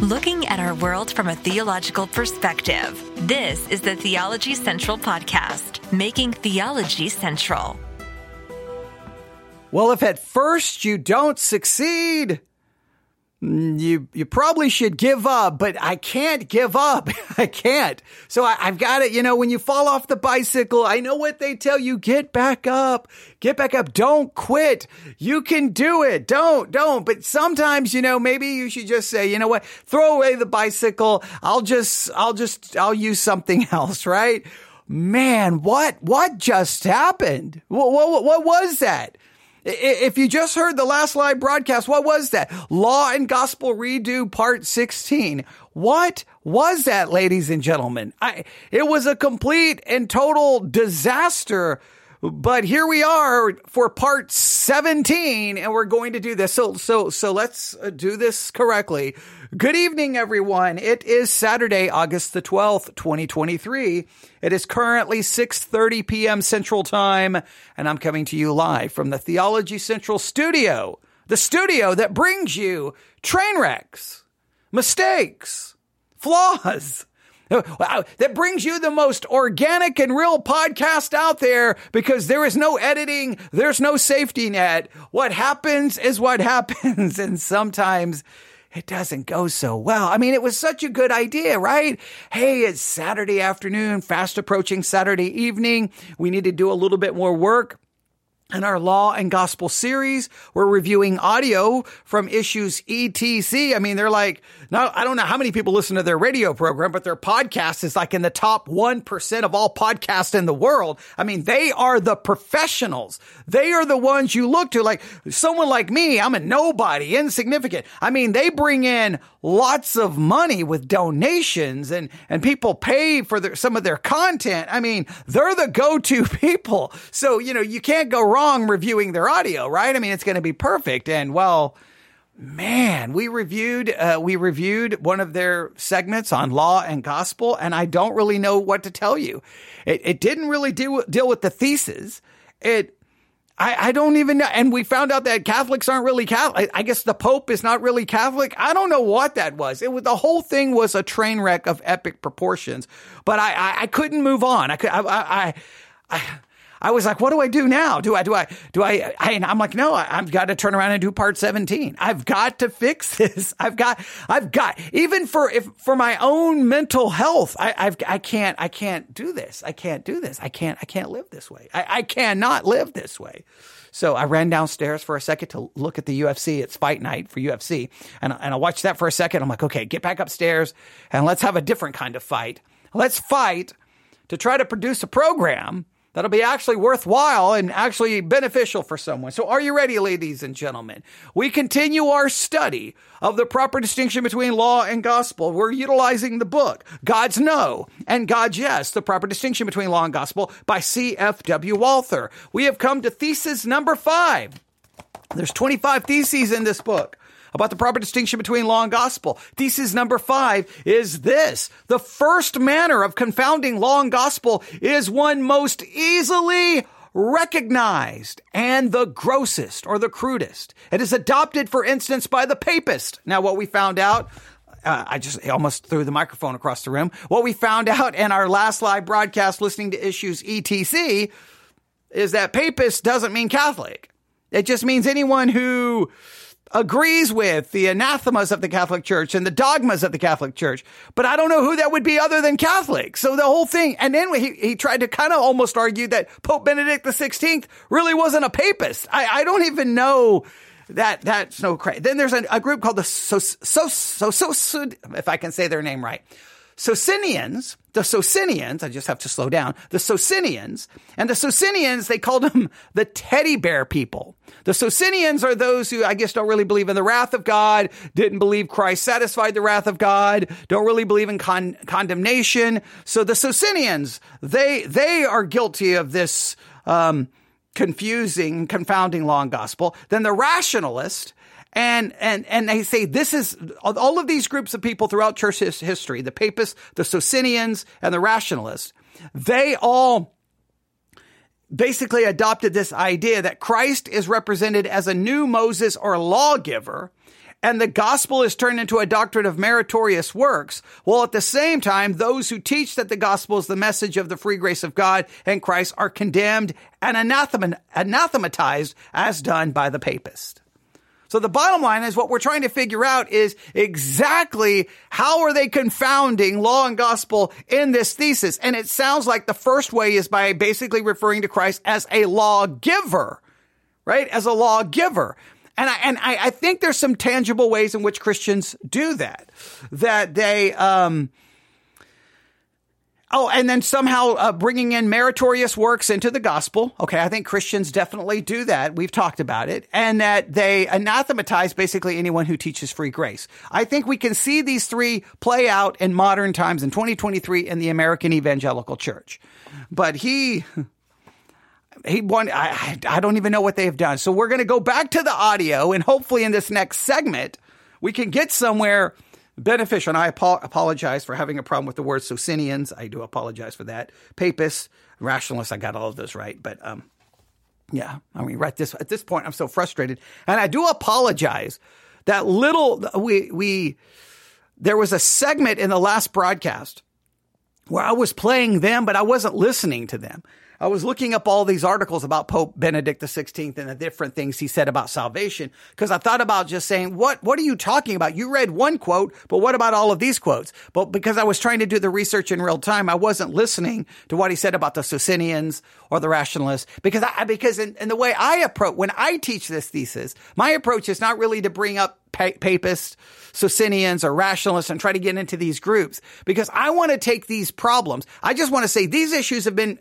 looking at our world from a theological perspective. This is the Theology Central Podcast, making theology central. Well, if at first you don't succeed, Mm, you you probably should give up, but I can't give up. I can't. So I, have got it. You know, when you fall off the bicycle, I know what they tell you: get back up, get back up. Don't quit. You can do it. Don't, don't. But sometimes, you know, maybe you should just say, you know what? Throw away the bicycle. I'll just, I'll just, I'll use something else. Right? Man, what, what just happened? What, what, what was that? If you just heard the last live broadcast, what was that? Law and Gospel Redo Part 16. What was that, ladies and gentlemen? I, it was a complete and total disaster. But here we are for part 17 and we're going to do this. So, so, so let's uh, do this correctly. Good evening, everyone. It is Saturday, August the 12th, 2023. It is currently 6.30 p.m. Central Time, and I'm coming to you live from the Theology Central studio, the studio that brings you train wrecks, mistakes, flaws, that brings you the most organic and real podcast out there because there is no editing. There's no safety net. What happens is what happens. And sometimes it doesn't go so well. I mean, it was such a good idea, right? Hey, it's Saturday afternoon, fast approaching Saturday evening. We need to do a little bit more work. In our Law and Gospel series, we're reviewing audio from issues ETC. I mean, they're like, now, I don't know how many people listen to their radio program, but their podcast is like in the top 1% of all podcasts in the world. I mean, they are the professionals. They are the ones you look to. Like someone like me, I'm a nobody, insignificant. I mean, they bring in lots of money with donations and, and people pay for their, some of their content. I mean, they're the go-to people. So, you know, you can't go wrong reviewing their audio, right? I mean, it's going to be perfect. And well, Man, we reviewed uh, we reviewed one of their segments on law and gospel, and I don't really know what to tell you. It, it didn't really deal deal with the thesis. It I, I don't even know. And we found out that Catholics aren't really Catholic. I guess the Pope is not really Catholic. I don't know what that was. It was the whole thing was a train wreck of epic proportions. But I I, I couldn't move on. I could I I, I I was like, what do I do now? Do I, do I, do I, I am like, no, I, have got to turn around and do part 17. I've got to fix this. I've got, I've got, even for, if, for my own mental health, I, I've, I can't, I can't do this. I can't do this. I can't, I can't live this way. I, I cannot live this way. So I ran downstairs for a second to look at the UFC. It's fight night for UFC. And, and I watched that for a second. I'm like, okay, get back upstairs and let's have a different kind of fight. Let's fight to try to produce a program that'll be actually worthwhile and actually beneficial for someone. So are you ready, ladies and gentlemen? We continue our study of the proper distinction between law and gospel. We're utilizing the book, God's No and God's Yes, the proper distinction between law and gospel by C.F.W. Walther. We have come to thesis number five. There's 25 theses in this book about the proper distinction between law and gospel. Thesis number five is this. The first manner of confounding law and gospel is one most easily recognized and the grossest or the crudest. It is adopted, for instance, by the papist. Now, what we found out uh, I just almost threw the microphone across the room. What we found out in our last live broadcast listening to issues ETC is that papist doesn't mean Catholic. It just means anyone who agrees with the anathemas of the Catholic Church and the dogmas of the Catholic Church. But I don't know who that would be other than Catholic. So the whole thing, and then he, he tried to kind of almost argue that Pope Benedict XVI really wasn't a papist. I, I don't even know that, that's no crazy. Then there's a, a, group called the so, so, so, so, so, if I can say their name right. Socinians, the Socinians, I just have to slow down, the Socinians, and the Socinians, they called them the teddy bear people. The Socinians are those who I guess don't really believe in the wrath of God, didn't believe Christ satisfied the wrath of God, don't really believe in con- condemnation. So the Socinians, they, they are guilty of this, um, confusing, confounding and gospel. Then the rationalist, and, and, and they say this is all of these groups of people throughout church history, the papists, the Socinians, and the rationalists, they all basically adopted this idea that Christ is represented as a new Moses or lawgiver and the gospel is turned into a doctrine of meritorious works, while at the same time, those who teach that the gospel is the message of the free grace of God and Christ are condemned and anathematized as done by the papist. So the bottom line is what we're trying to figure out is exactly how are they confounding law and gospel in this thesis? And it sounds like the first way is by basically referring to Christ as a lawgiver, right? As a lawgiver. And I, and I, I think there's some tangible ways in which Christians do that, that they, um, Oh, and then somehow uh, bringing in meritorious works into the gospel. Okay, I think Christians definitely do that. We've talked about it. And that they anathematize basically anyone who teaches free grace. I think we can see these three play out in modern times in 2023 in the American evangelical church. But he. He won. I, I don't even know what they've done. So we're going to go back to the audio, and hopefully, in this next segment, we can get somewhere beneficial. And I apologize for having a problem with the word Socinians. I do apologize for that. Papists, rationalists, I got all of those right. But um, yeah, I mean, right this at this point, I'm so frustrated, and I do apologize. That little we we there was a segment in the last broadcast where I was playing them, but I wasn't listening to them. I was looking up all these articles about Pope Benedict XVI and the different things he said about salvation because I thought about just saying, what, what are you talking about? You read one quote, but what about all of these quotes? But because I was trying to do the research in real time, I wasn't listening to what he said about the Socinians or the rationalists because I, because in, in the way I approach, when I teach this thesis, my approach is not really to bring up papists, Socinians, or rationalists and try to get into these groups because I want to take these problems. I just want to say these issues have been,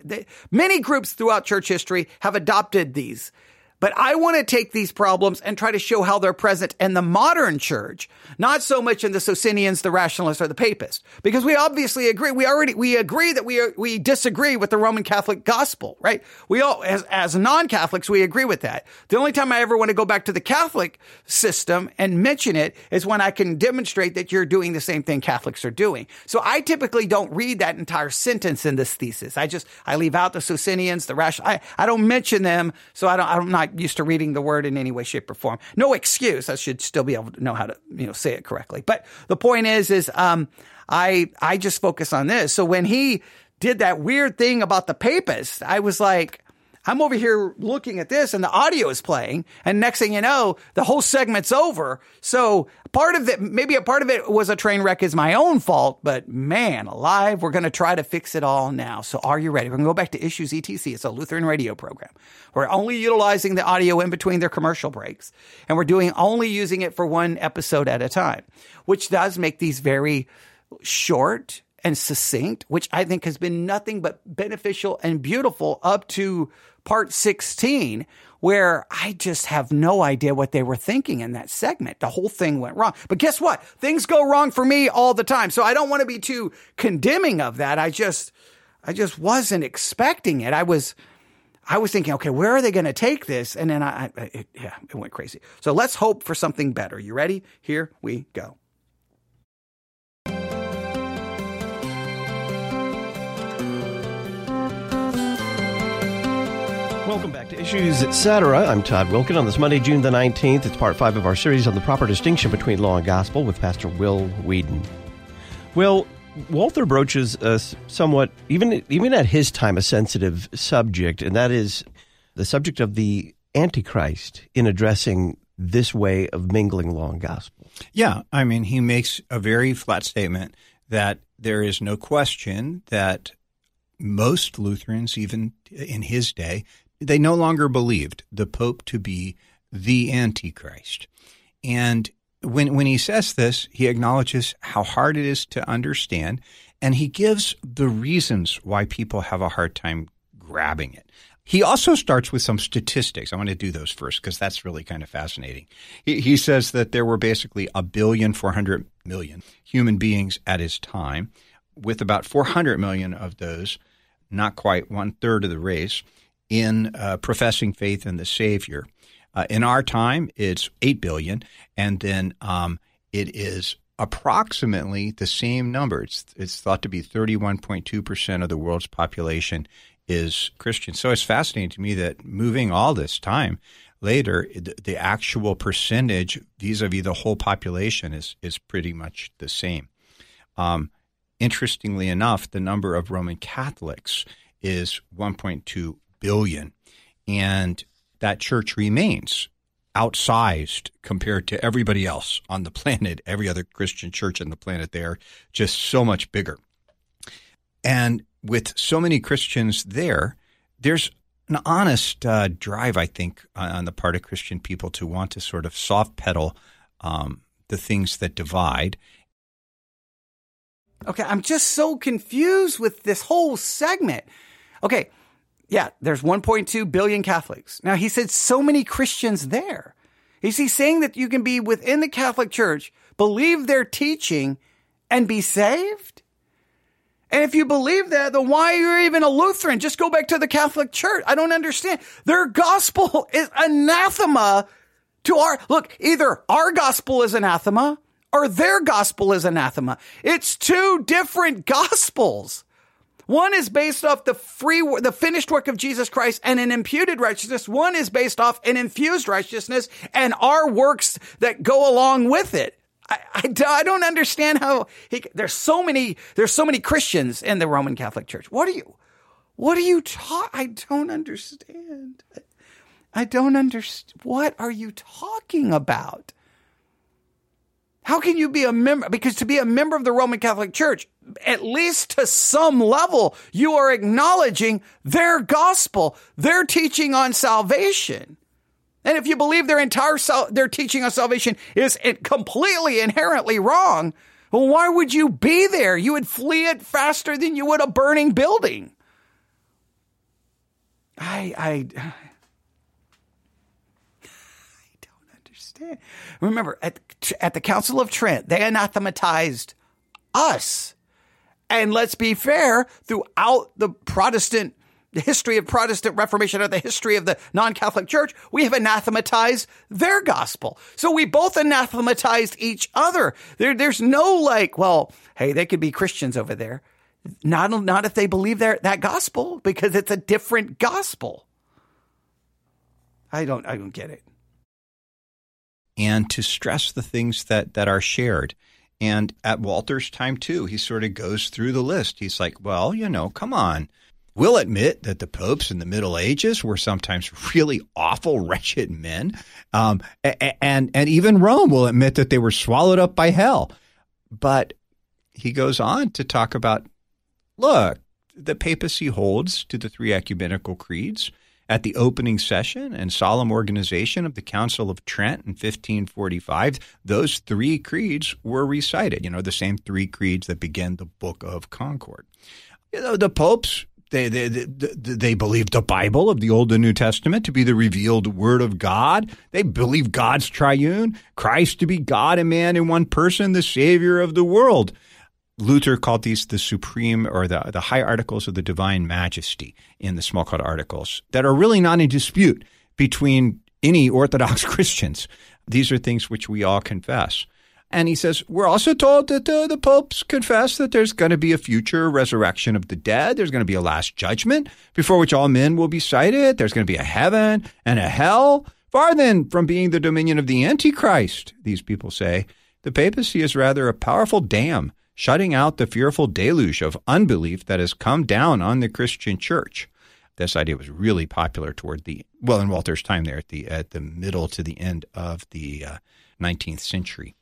many groups throughout church history have adopted these. But I want to take these problems and try to show how they're present in the modern church, not so much in the Socinians, the rationalists, or the papists, because we obviously agree. We already we agree that we are, we disagree with the Roman Catholic gospel, right? We all as as non-Catholics we agree with that. The only time I ever want to go back to the Catholic system and mention it is when I can demonstrate that you're doing the same thing Catholics are doing. So I typically don't read that entire sentence in this thesis. I just I leave out the Socinians, the rational. I, I don't mention them, so I don't I'm not not used to reading the word in any way, shape, or form. No excuse. I should still be able to know how to, you know, say it correctly. But the point is, is, um, I, I just focus on this. So when he did that weird thing about the papists, I was like, I'm over here looking at this and the audio is playing. And next thing you know, the whole segment's over. So part of it, maybe a part of it was a train wreck is my own fault, but man alive, we're going to try to fix it all now. So are you ready? We're going to go back to Issues ETC. It's a Lutheran radio program. We're only utilizing the audio in between their commercial breaks and we're doing only using it for one episode at a time, which does make these very short and succinct, which I think has been nothing but beneficial and beautiful up to part 16, where I just have no idea what they were thinking in that segment. The whole thing went wrong. But guess what? Things go wrong for me all the time. So I don't want to be too condemning of that. I just, I just wasn't expecting it. I was, I was thinking, okay, where are they going to take this? And then I, I it, yeah, it went crazy. So let's hope for something better. You ready? Here we go. Welcome back to Issues Etc. I'm Todd Wilken on this Monday, June the 19th. It's part five of our series on the proper distinction between law and gospel with Pastor Will Weedon. Well, Walther broaches a somewhat, even even at his time, a sensitive subject, and that is the subject of the Antichrist in addressing this way of mingling law and gospel. Yeah, I mean, he makes a very flat statement that there is no question that most Lutherans, even in his day, they no longer believed the Pope to be the Antichrist. And when, when he says this, he acknowledges how hard it is to understand, and he gives the reasons why people have a hard time grabbing it. He also starts with some statistics. I want to do those first because that's really kind of fascinating. He, he says that there were basically a billion, 400 million human beings at his time, with about 400 million of those, not quite one third of the race, in uh, professing faith in the Savior. Uh, in our time, it's 8 billion, and then um, it is approximately the same number. It's, it's thought to be 31.2% of the world's population is Christian. So it's fascinating to me that moving all this time, later, the, the actual percentage vis-a-vis the whole population is is pretty much the same. Um, interestingly enough, the number of Roman Catholics is 1.2 billion, and that church remains outsized compared to everybody else on the planet. Every other Christian church on the planet, they are just so much bigger. And with so many Christians there, there's an honest uh, drive, I think, on the part of Christian people to want to sort of soft pedal um, the things that divide. Okay, I'm just so confused with this whole segment. Okay, yeah, there's 1.2 billion Catholics. Now, he said so many Christians there. Is he saying that you can be within the Catholic Church, believe their teaching, and be saved? And if you believe that, then why are you even a Lutheran? Just go back to the Catholic Church. I don't understand. Their gospel is anathema to our, look, either our gospel is anathema or their gospel is anathema. It's two different gospels. One is based off the free, the finished work of Jesus Christ and an imputed righteousness. One is based off an infused righteousness and our works that go along with it. I, I, I don't understand how he, there's so many, there's so many Christians in the Roman Catholic Church. What are you, what are you talking? I don't understand. I don't understand. What are you talking about? How can you be a member? Because to be a member of the Roman Catholic Church, at least to some level, you are acknowledging their gospel, their teaching on salvation. And if you believe their entire their teaching on salvation is completely inherently wrong, well, why would you be there? You would flee it faster than you would a burning building. I I I don't understand. Remember at at the Council of Trent, they anathematized us. And let's be fair, throughout the Protestant the history of Protestant Reformation or the history of the non-Catholic Church, we have anathematized their gospel. So we both anathematized each other. There, there's no like, well, hey, they could be Christians over there. Not, not if they believe their, that gospel because it's a different gospel. I don't, I don't get it. And to stress the things that, that are shared. And at Walther's time too, he sort of goes through the list. He's like, well, you know, come on We'll admit that the popes in the Middle Ages were sometimes really awful, wretched men, um, and and even Rome will admit that they were swallowed up by hell. But he goes on to talk about, look, the papacy holds to the three ecumenical creeds. At the opening session and solemn organization of the Council of Trent in 1545, those three creeds were recited. You know, the same three creeds that begin the Book of Concord. You know, the popes they, they, they, they believe the Bible of the Old and New Testament to be the revealed Word of God. They believe God's triune, Christ to be God and man in one person, the Savior of the world. Luther called these the supreme or the, the high articles of the divine majesty in the Smalcald articles that are really not in dispute between any Orthodox Christians. These are things which we all confess. And he says, We're also told that uh, the popes confess that there's going to be a future resurrection of the dead. There's going to be a last judgment before which all men will be cited. There's going to be a heaven and a hell. Far then from being the dominion of the Antichrist, these people say, the papacy is rather a powerful dam shutting out the fearful deluge of unbelief that has come down on the Christian church. This idea was really popular toward the well in Walther's time there at the at the middle to the end of the uh, 19th century.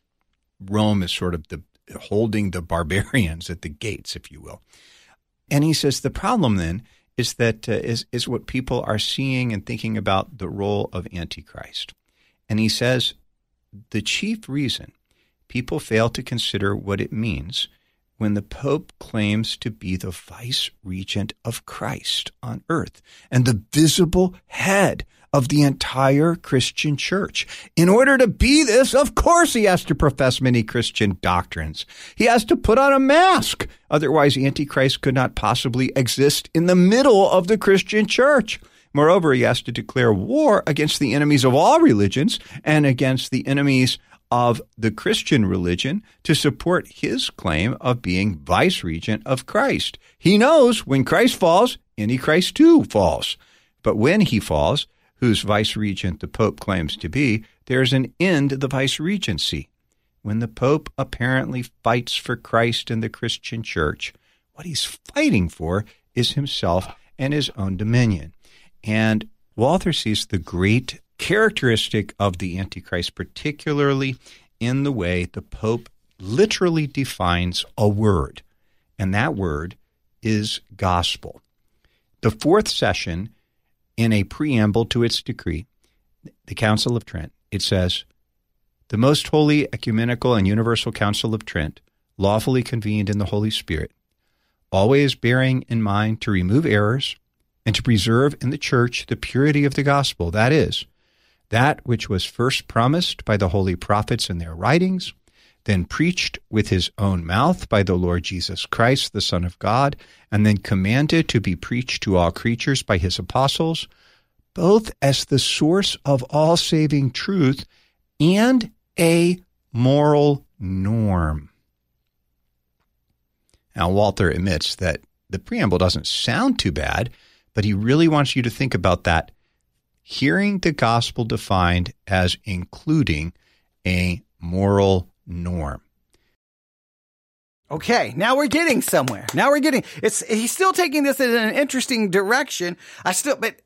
Rome is sort of the holding the barbarians at the gates, if you will. And he says the problem then is that uh, is is what people are seeing and thinking about the role of Antichrist. And he says the chief reason people fail to consider what it means when the Pope claims to be the vice regent of Christ on earth and the visible head of the entire Christian church. In order to be this, of course, he has to profess many Christian doctrines. He has to put on a mask. Otherwise, Antichrist could not possibly exist in the middle of the Christian church. Moreover, he has to declare war against the enemies of all religions and against the enemies of the Christian religion to support his claim of being vice regent of Christ. He knows when Christ falls, Antichrist too falls. But when he falls, whose vice regent the Pope claims to be, there's an end to the vice regency. When the Pope apparently fights for Christ and the Christian church, what he's fighting for is himself and his own dominion. And Walther sees the great characteristic of the Antichrist, particularly in the way the Pope literally defines a word, and that word is gospel. The fourth session, in a preamble to its decree, the Council of Trent, it says, The most holy ecumenical and universal Council of Trent, lawfully convened in the Holy Spirit, always bearing in mind to remove errors and to preserve in the Church the purity of the gospel, that is, that which was first promised by the holy prophets in their writings, then preached with his own mouth by the Lord Jesus Christ, the Son of God, and then commanded to be preached to all creatures by his apostles, both as the source of all saving truth and a moral norm. Now, Walther admits that the preamble doesn't sound too bad, but he really wants you to think about that hearing the gospel defined as including a moral norm. Okay, now we're getting somewhere. Now we're getting it's he's still taking this in an interesting direction. I still but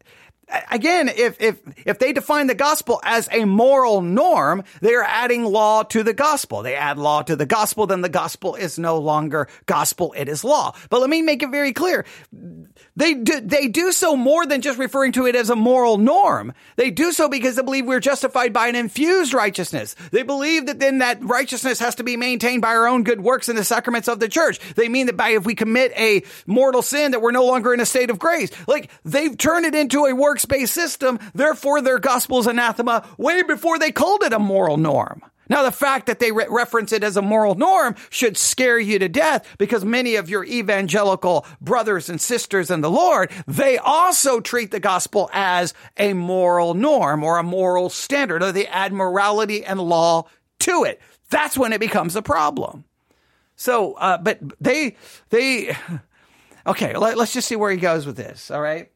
again, if, if, if they define the gospel as a moral norm, they are adding law to the gospel. They add law to the gospel, then the gospel is no longer gospel, it is law. But let me make it very clear. They do, they do so more than just referring to it as a moral norm. They do so because they believe we're justified by an infused righteousness. They believe that then that righteousness has to be maintained by our own good works in the sacraments of the church. They mean that by if we commit a mortal sin that we're no longer in a state of grace. Like they've turned it into a works based system. Therefore, their gospel is anathema way before they called it a moral norm. Now, the fact that they re- reference it as a moral norm should scare you to death because many of your evangelical brothers and sisters in the Lord, they also treat the gospel as a moral norm or a moral standard, or they add morality and law to it. That's when it becomes a problem. So, uh, but they, they, okay, let, us just see where he goes with this. All right.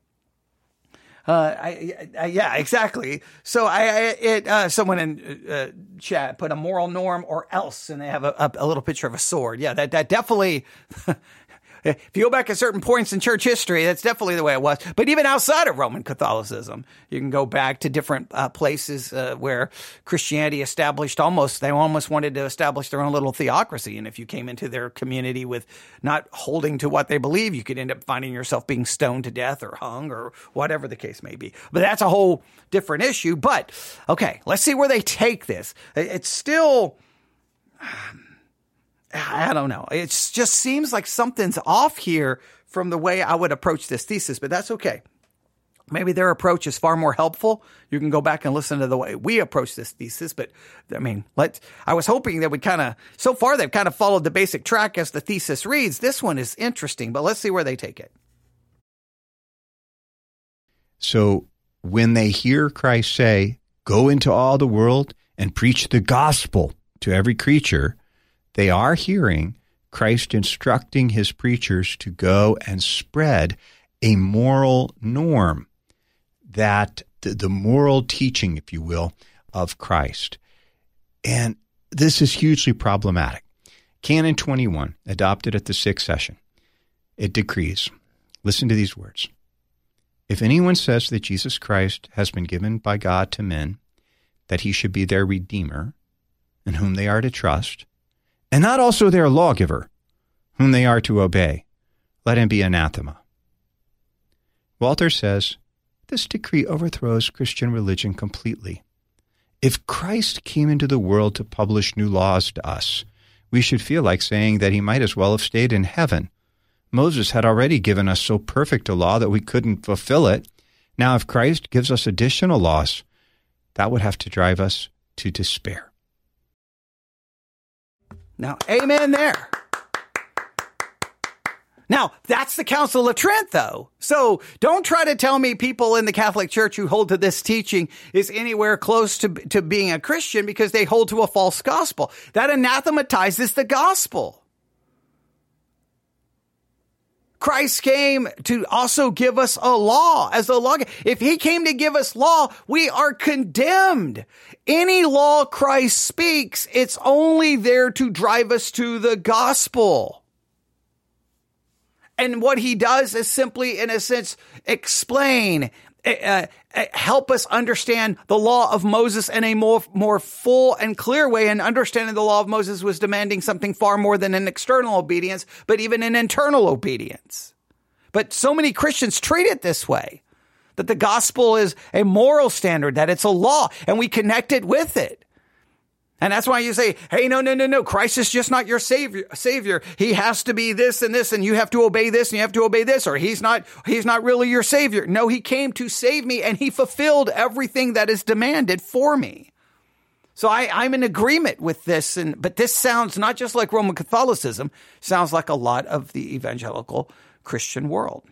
Uh, I, I, yeah, exactly. So I, I it, uh, someone in uh, chat put a moral norm or else, and they have a, a, a little picture of a sword. Yeah, that that definitely if you go back at certain points in church history, that's definitely the way it was. But even outside of Roman Catholicism, you can go back to different uh, places uh, where Christianity established almost, they almost wanted to establish their own little theocracy. And if you came into their community with not holding to what they believe, you could end up finding yourself being stoned to death or hung or whatever the case may be. But that's a whole different issue. But okay, let's see where they take this. It's still. Um, I don't know. It just seems like something's off here from the way I would approach this thesis, but that's okay. Maybe their approach is far more helpful. You can go back and listen to the way we approach this thesis, but I mean, let I was hoping that we kind of so far they've kind of followed the basic track as the thesis reads. This one is interesting, but let's see where they take it. So when they hear Christ say, "Go into all the world and preach the gospel to every creature," they are hearing Christ instructing his preachers to go and spread a moral norm that the, moral teaching, if you will, of Christ. And this is hugely problematic. Canon 21, adopted at the sixth session, it decrees listen to these words. If anyone says that Jesus Christ has been given by God to men, that he should be their Redeemer, in whom they are to trust, and not also their lawgiver, whom they are to obey. Let him be anathema. Walther says, this decree overthrows Christian religion completely. If Christ came into the world to publish new laws to us, we should feel like saying that he might as well have stayed in heaven. Moses had already given us so perfect a law that we couldn't fulfill it. Now, if Christ gives us additional laws, that would have to drive us to despair. Now, amen there. Now, that's the Council of Trent, though. So don't try to tell me people in the Catholic Church who hold to this teaching is anywhere close to, to being a Christian because they hold to a false gospel. That anathematizes the gospel. Christ came to also give us a law as a law. If he came to give us law, we are condemned. Any law Christ speaks, it's only there to drive us to the gospel. And what he does is simply, in a sense, explain, uh, help us understand the law of Moses in a more, more full and clear way. And understanding the law of Moses was demanding something far more than an external obedience, but even an internal obedience. But so many Christians treat it this way that the gospel is a moral standard, that it's a law, and we connect it with it. And that's why you say, hey, no, no, no, no. Christ is just not your savior, savior. He has to be this and this, and you have to obey this and you have to obey this, or he's not, he's not really your savior. No, he came to save me and he fulfilled everything that is demanded for me. So I, I'm in agreement with this. And, but this sounds not just like Roman Catholicism, sounds like a lot of the evangelical Christian world.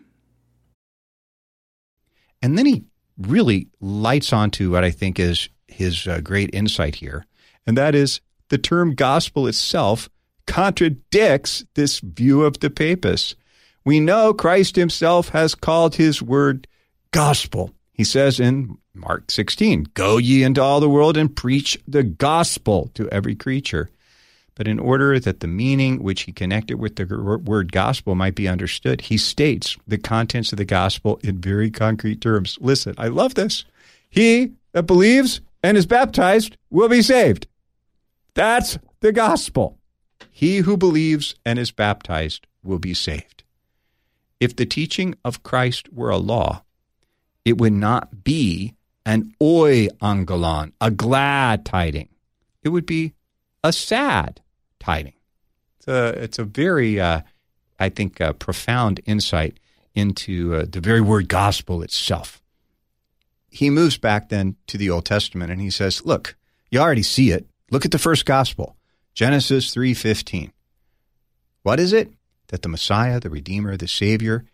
And then he really lights onto what I think is his uh, great insight here and that is the term gospel itself contradicts this view of the papists. We know Christ himself has called his word gospel. He says in Mark 16, Go ye into all the world and preach the gospel to every creature. But in order that the meaning which he connected with the word gospel might be understood, he states the contents of the gospel in very concrete terms. Listen, I love this. He that believes and is baptized will be saved. That's the gospel. He who believes and is baptized will be saved. If the teaching of Christ were a law, it would not be an oi angelon, a glad tiding. It would be a sad tiding. It's a, it's a very, uh, I think, uh, profound insight into uh, the very word gospel itself. He moves back then to the Old Testament and he says, Look, you already see it. Look at the first gospel, Genesis 3:15. What is it? That the Messiah, the Redeemer, the Savior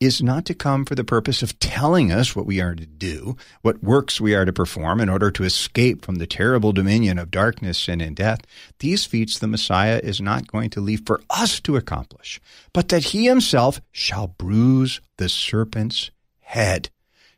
is not to come for the purpose of telling us what we are to do, what works we are to perform in order to escape from the terrible dominion of darkness, sin, and death. These feats the Messiah is not going to leave for us to accomplish, but that he himself shall bruise the serpent's head.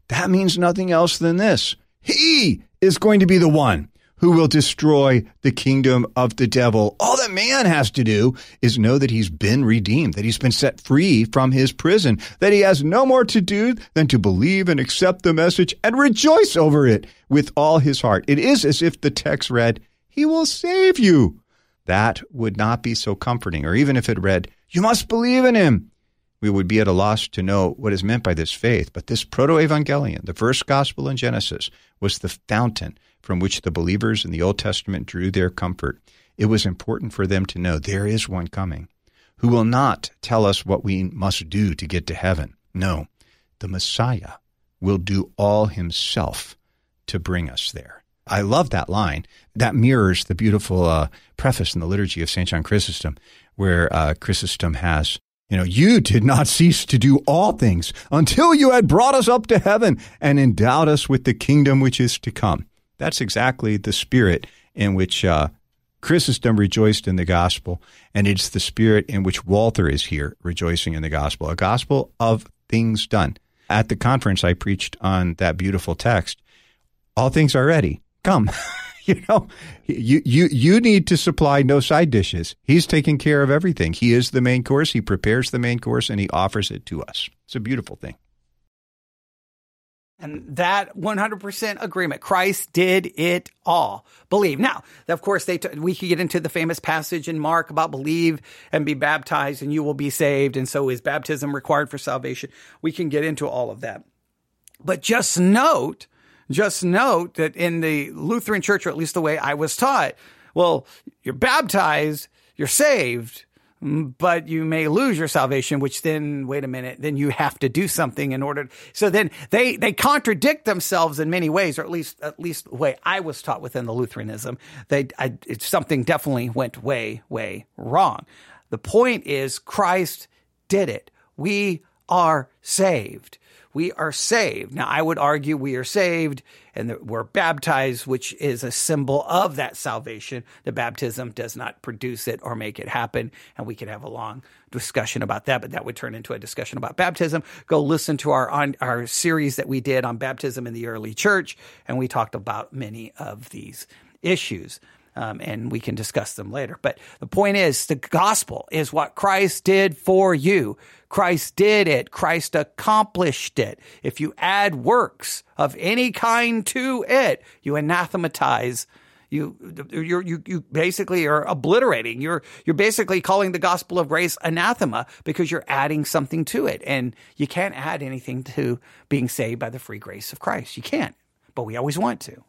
That means nothing else than this. He is going to be the one who will destroy the kingdom of the devil. All that man has to do is know that he's been redeemed, that he's been set free from his prison, that he has no more to do than to believe and accept the message and rejoice over it with all his heart. It is as if the text read, He will save you. That would not be so comforting. Or even if it read, You must believe in him. We would be at a loss to know what is meant by this faith. But this proto evangelion, the first gospel in Genesis, was the fountain from which the believers in the Old Testament drew their comfort, it was important for them to know there is one coming who will not tell us what we must do to get to heaven. No, the Messiah will do all himself to bring us there. I love that line. That mirrors the beautiful uh, preface in the liturgy of St. John Chrysostom, where uh, Chrysostom has, you know, you did not cease to do all things until you had brought us up to heaven and endowed us with the kingdom which is to come. That's exactly the spirit in which uh, Chrysostom rejoiced in the gospel, and it's the spirit in which Walther is here rejoicing in the gospel, a gospel of things done. At the conference, I preached on that beautiful text. All things are ready. Come. you know, you, you, you need to supply no side dishes. He's taking care of everything. He is the main course. He prepares the main course and he offers it to us. It's a beautiful thing. And that 100% agreement. Christ did it all. Believe. Now, of course, they t- we could get into the famous passage in Mark about believe and be baptized and you will be saved. And so is baptism required for salvation? We can get into all of that. But just note, just note that in the Lutheran church, or at least the way I was taught, well, you're baptized, you're saved, mm, but you may lose your salvation, which then, wait a minute, then you have to do something in order. So then they, they contradict themselves in many ways, or at least, at least the way I was taught within the Lutheranism. They, I, something definitely went way, way wrong. The point is Christ did it. We are saved. We are saved. Now, I would argue we are saved and we're baptized, which is a symbol of that salvation. The baptism does not produce it or make it happen. And we could have a long discussion about that, but that would turn into a discussion about baptism. Go listen to our, on, our series that we did on baptism in the early church. And we talked about many of these issues. Um, and we can discuss them later. But the point is, the gospel is what Christ did for you. Christ did it. Christ accomplished it. If you add works of any kind to it, you anathematize. You, you you, you basically are obliterating. You're, you're basically calling the gospel of grace anathema because you're adding something to it. And you can't add anything to being saved by the free grace of Christ. You can't, but we always want to.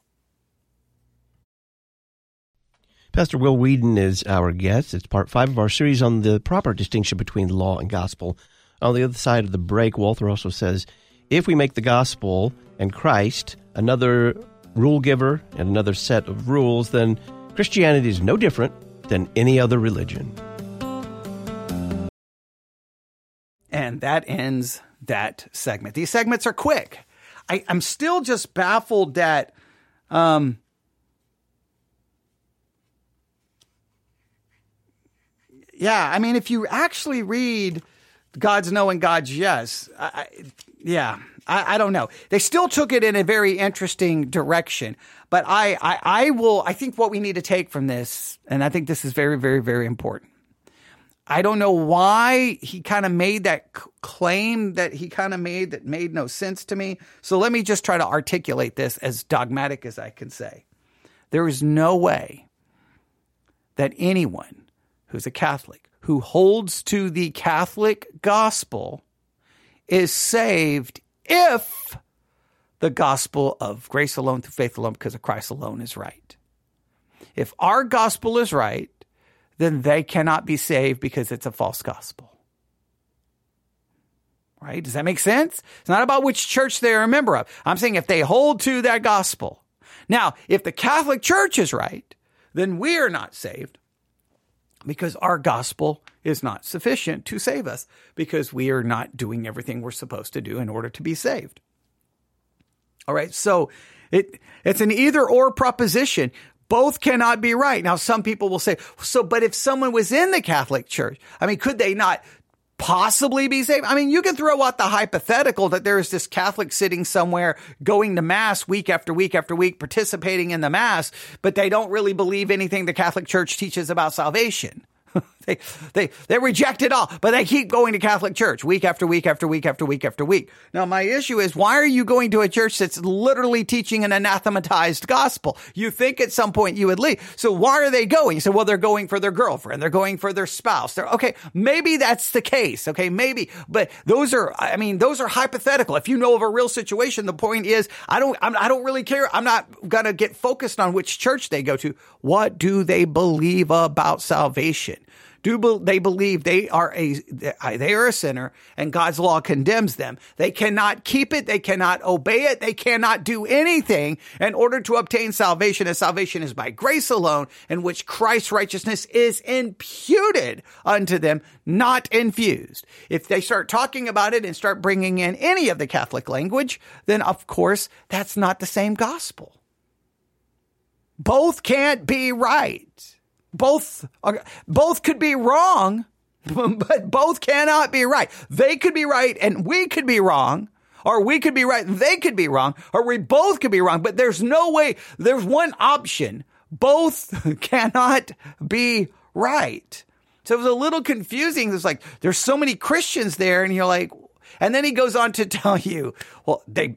Pastor Will Weedon is our guest. It's part five of our series on the proper distinction between law and gospel. On the other side of the break, Walther also says if we make the gospel and Christ another rule giver and another set of rules, then Christianity is no different than any other religion. And that ends that segment. These segments are quick. I, am still just baffled that um, Yeah, I mean, if you actually read God's no and God's yes, I, I, yeah, I, I, don't know. They still took it in a very interesting direction, but I, I, I will. I think what we need to take from this, and I think this is very, very, very important. I don't know why he kind of made that c- claim that he kind of made that made no sense to me. So let me just try to articulate this as dogmatic as I can say. There is no way that anyone who's a Catholic, who holds to the Catholic gospel, is saved if the gospel of grace alone through faith alone because of Christ alone is right. If our gospel is right, then they cannot be saved because it's a false gospel. Right? Does that make sense? It's not about which church they're a member of. I'm saying if they hold to that gospel. Now, if the Catholic Church is right, then we are not saved because our gospel is not sufficient to save us because we are not doing everything we're supposed to do in order to be saved. All right. So it, it's an either or proposition. Both cannot be right. Now, some people will say, so, but if someone was in the Catholic Church, I mean, could they not possibly be saved? I mean, you can throw out the hypothetical that there is this Catholic sitting somewhere going to mass week after week after week, participating in the mass, but they don't really believe anything the Catholic Church teaches about salvation. they, they, they reject it all, but they keep going to Catholic church week after week after week after week after week. Now, my issue is why are you going to a church that's literally teaching an anathematized gospel? You think at some point you would leave. So why are they going? You well, they're going for their girlfriend. They're going for their spouse. They're okay. Maybe that's the case. Okay. Maybe, but those are, I mean, those are hypothetical. If you know of a real situation, the point is, I don't, I'm, I do not really care. I'm not going to get focused on which church they go to. What do they believe about salvation? Do they believe they are a they are a sinner and God's law condemns them. They cannot keep it, they cannot obey it, they cannot do anything in order to obtain salvation. And salvation is by grace alone, in which Christ's righteousness is imputed unto them, not infused. If they start talking about it and start bringing in any of the Catholic language, then of course that's not the same gospel. Both can't be right both are, both could be wrong, but both cannot be right. They could be right and we could be wrong, or we could be right and they could be wrong, or we both could be wrong. But there's no way. There's one option. Both cannot be right. So it was a little confusing. It's like there's so many Christians there, and you're like, and then he goes on to tell you, well, they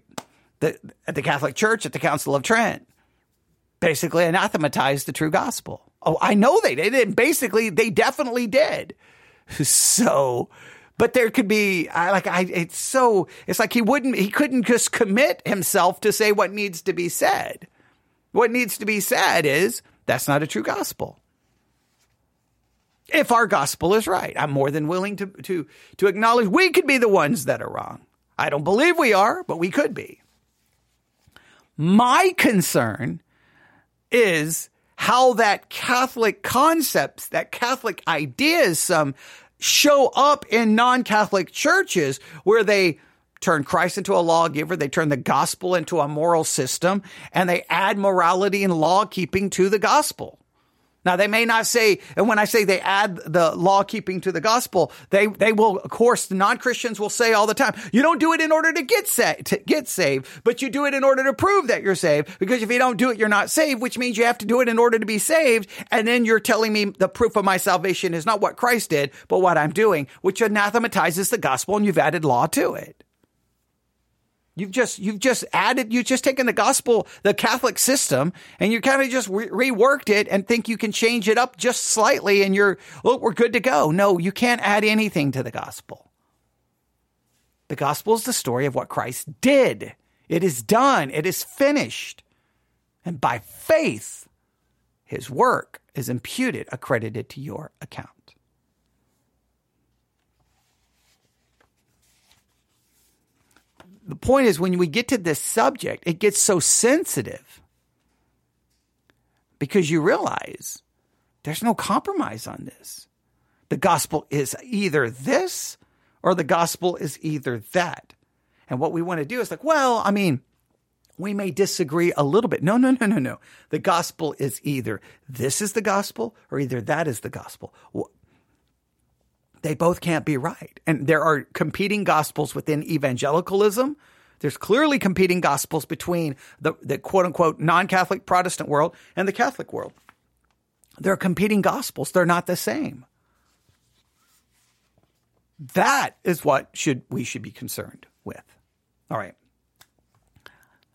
the, at the Catholic Church at the Council of Trent basically anathematized the true gospel. Oh, I know they did. And basically, they definitely did. So, but there could be I, like I. It's so. It's like he wouldn't. He couldn't just commit himself to say what needs to be said. What needs to be said is that's not a true gospel. If our gospel is right, I'm more than willing to to to acknowledge we could be the ones that are wrong. I don't believe we are, but we could be. My concern is how that Catholic concepts, that Catholic ideas, some show up in non-Catholic churches where they turn Christ into a lawgiver, they turn the gospel into a moral system, and they add morality and law keeping to the gospel. Now they may not say, and when I say they add the law keeping to the gospel, they they will, of course, the non Christians will say all the time, you don't do it in order to get sa- to get saved, but you do it in order to prove that you're saved. Because if you don't do it, you're not saved, which means you have to do it in order to be saved. And then you're telling me the proof of my salvation is not what Christ did, but what I'm doing, which anathematizes the gospel, and you've added law to it. You've just you've just added you've just taken the gospel, the Catholic system, and you kind of just re- reworked it and think you can change it up just slightly, and you're look we're good to go. No, you can't add anything to the gospel. The gospel is the story of what Christ did. It is done. It is finished, and by faith, His work is imputed, accredited to your account. The point is when we get to this subject, it gets so sensitive because you realize there's no compromise on this. The gospel is either this or the gospel is either that. And what we want to do is like, well, I mean, we may disagree a little bit. No, no, no, no, no. The gospel is either this is the gospel or either that is the gospel. They both can't be right. And there are competing gospels within evangelicalism. There's clearly competing gospels between the, the quote unquote non Catholic Protestant world and the Catholic world. There are competing gospels, they're not the same. That is what should we should be concerned with. All right.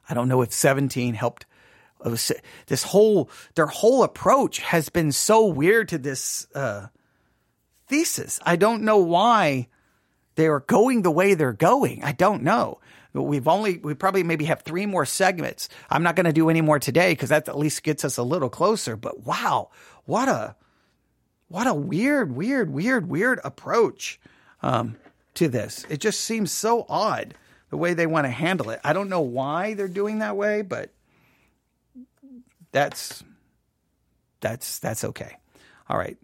I don't know if 17 helped this whole their whole approach has been so weird to this uh, thesis. I don't know why they are going the way they're going. I don't know. We've only, we probably maybe have three more segments. I'm not going to do any more today because that at least gets us a little closer. But wow, what a, what a weird, weird, weird, weird approach um, to this. It just seems so odd the way they want to handle it. I don't know why they're doing that way, but that's that's that's okay. All right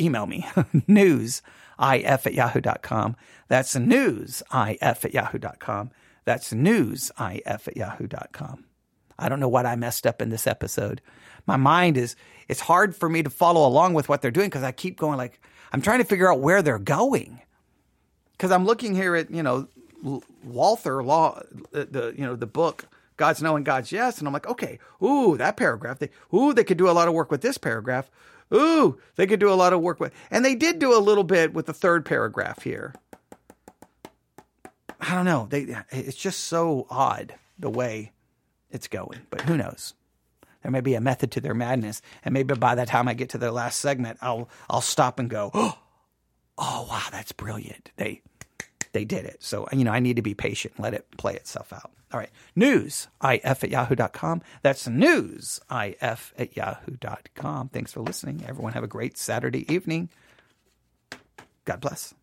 email me news if at yahoo.com. That's news if at yahoo.com. That's news if at yahoo.com. I don't know what I messed up in this episode. My mind is, it's hard for me to follow along with what they're doing because I keep going like, I'm trying to figure out where they're going. Because I'm looking here at, you know, Walther Law, the, you know, the book, God's No and God's Yes. And I'm like, okay, ooh, that paragraph. They, ooh, they could do a lot of work with this paragraph ooh, they could do a lot of work with. And they did do a little bit with the third paragraph here. I don't know. They it's just so odd the way it's going, but who knows? There may be a method to their madness, and maybe by the time I get to the last segment, I'll I'll stop and go, oh wow, that's brilliant. They they did it. So you know, I need to be patient, and let it play itself out. All right. News, if at yahoo.com. That's news, if at yahoo.com. Thanks for listening. Everyone have a great Saturday evening. God bless.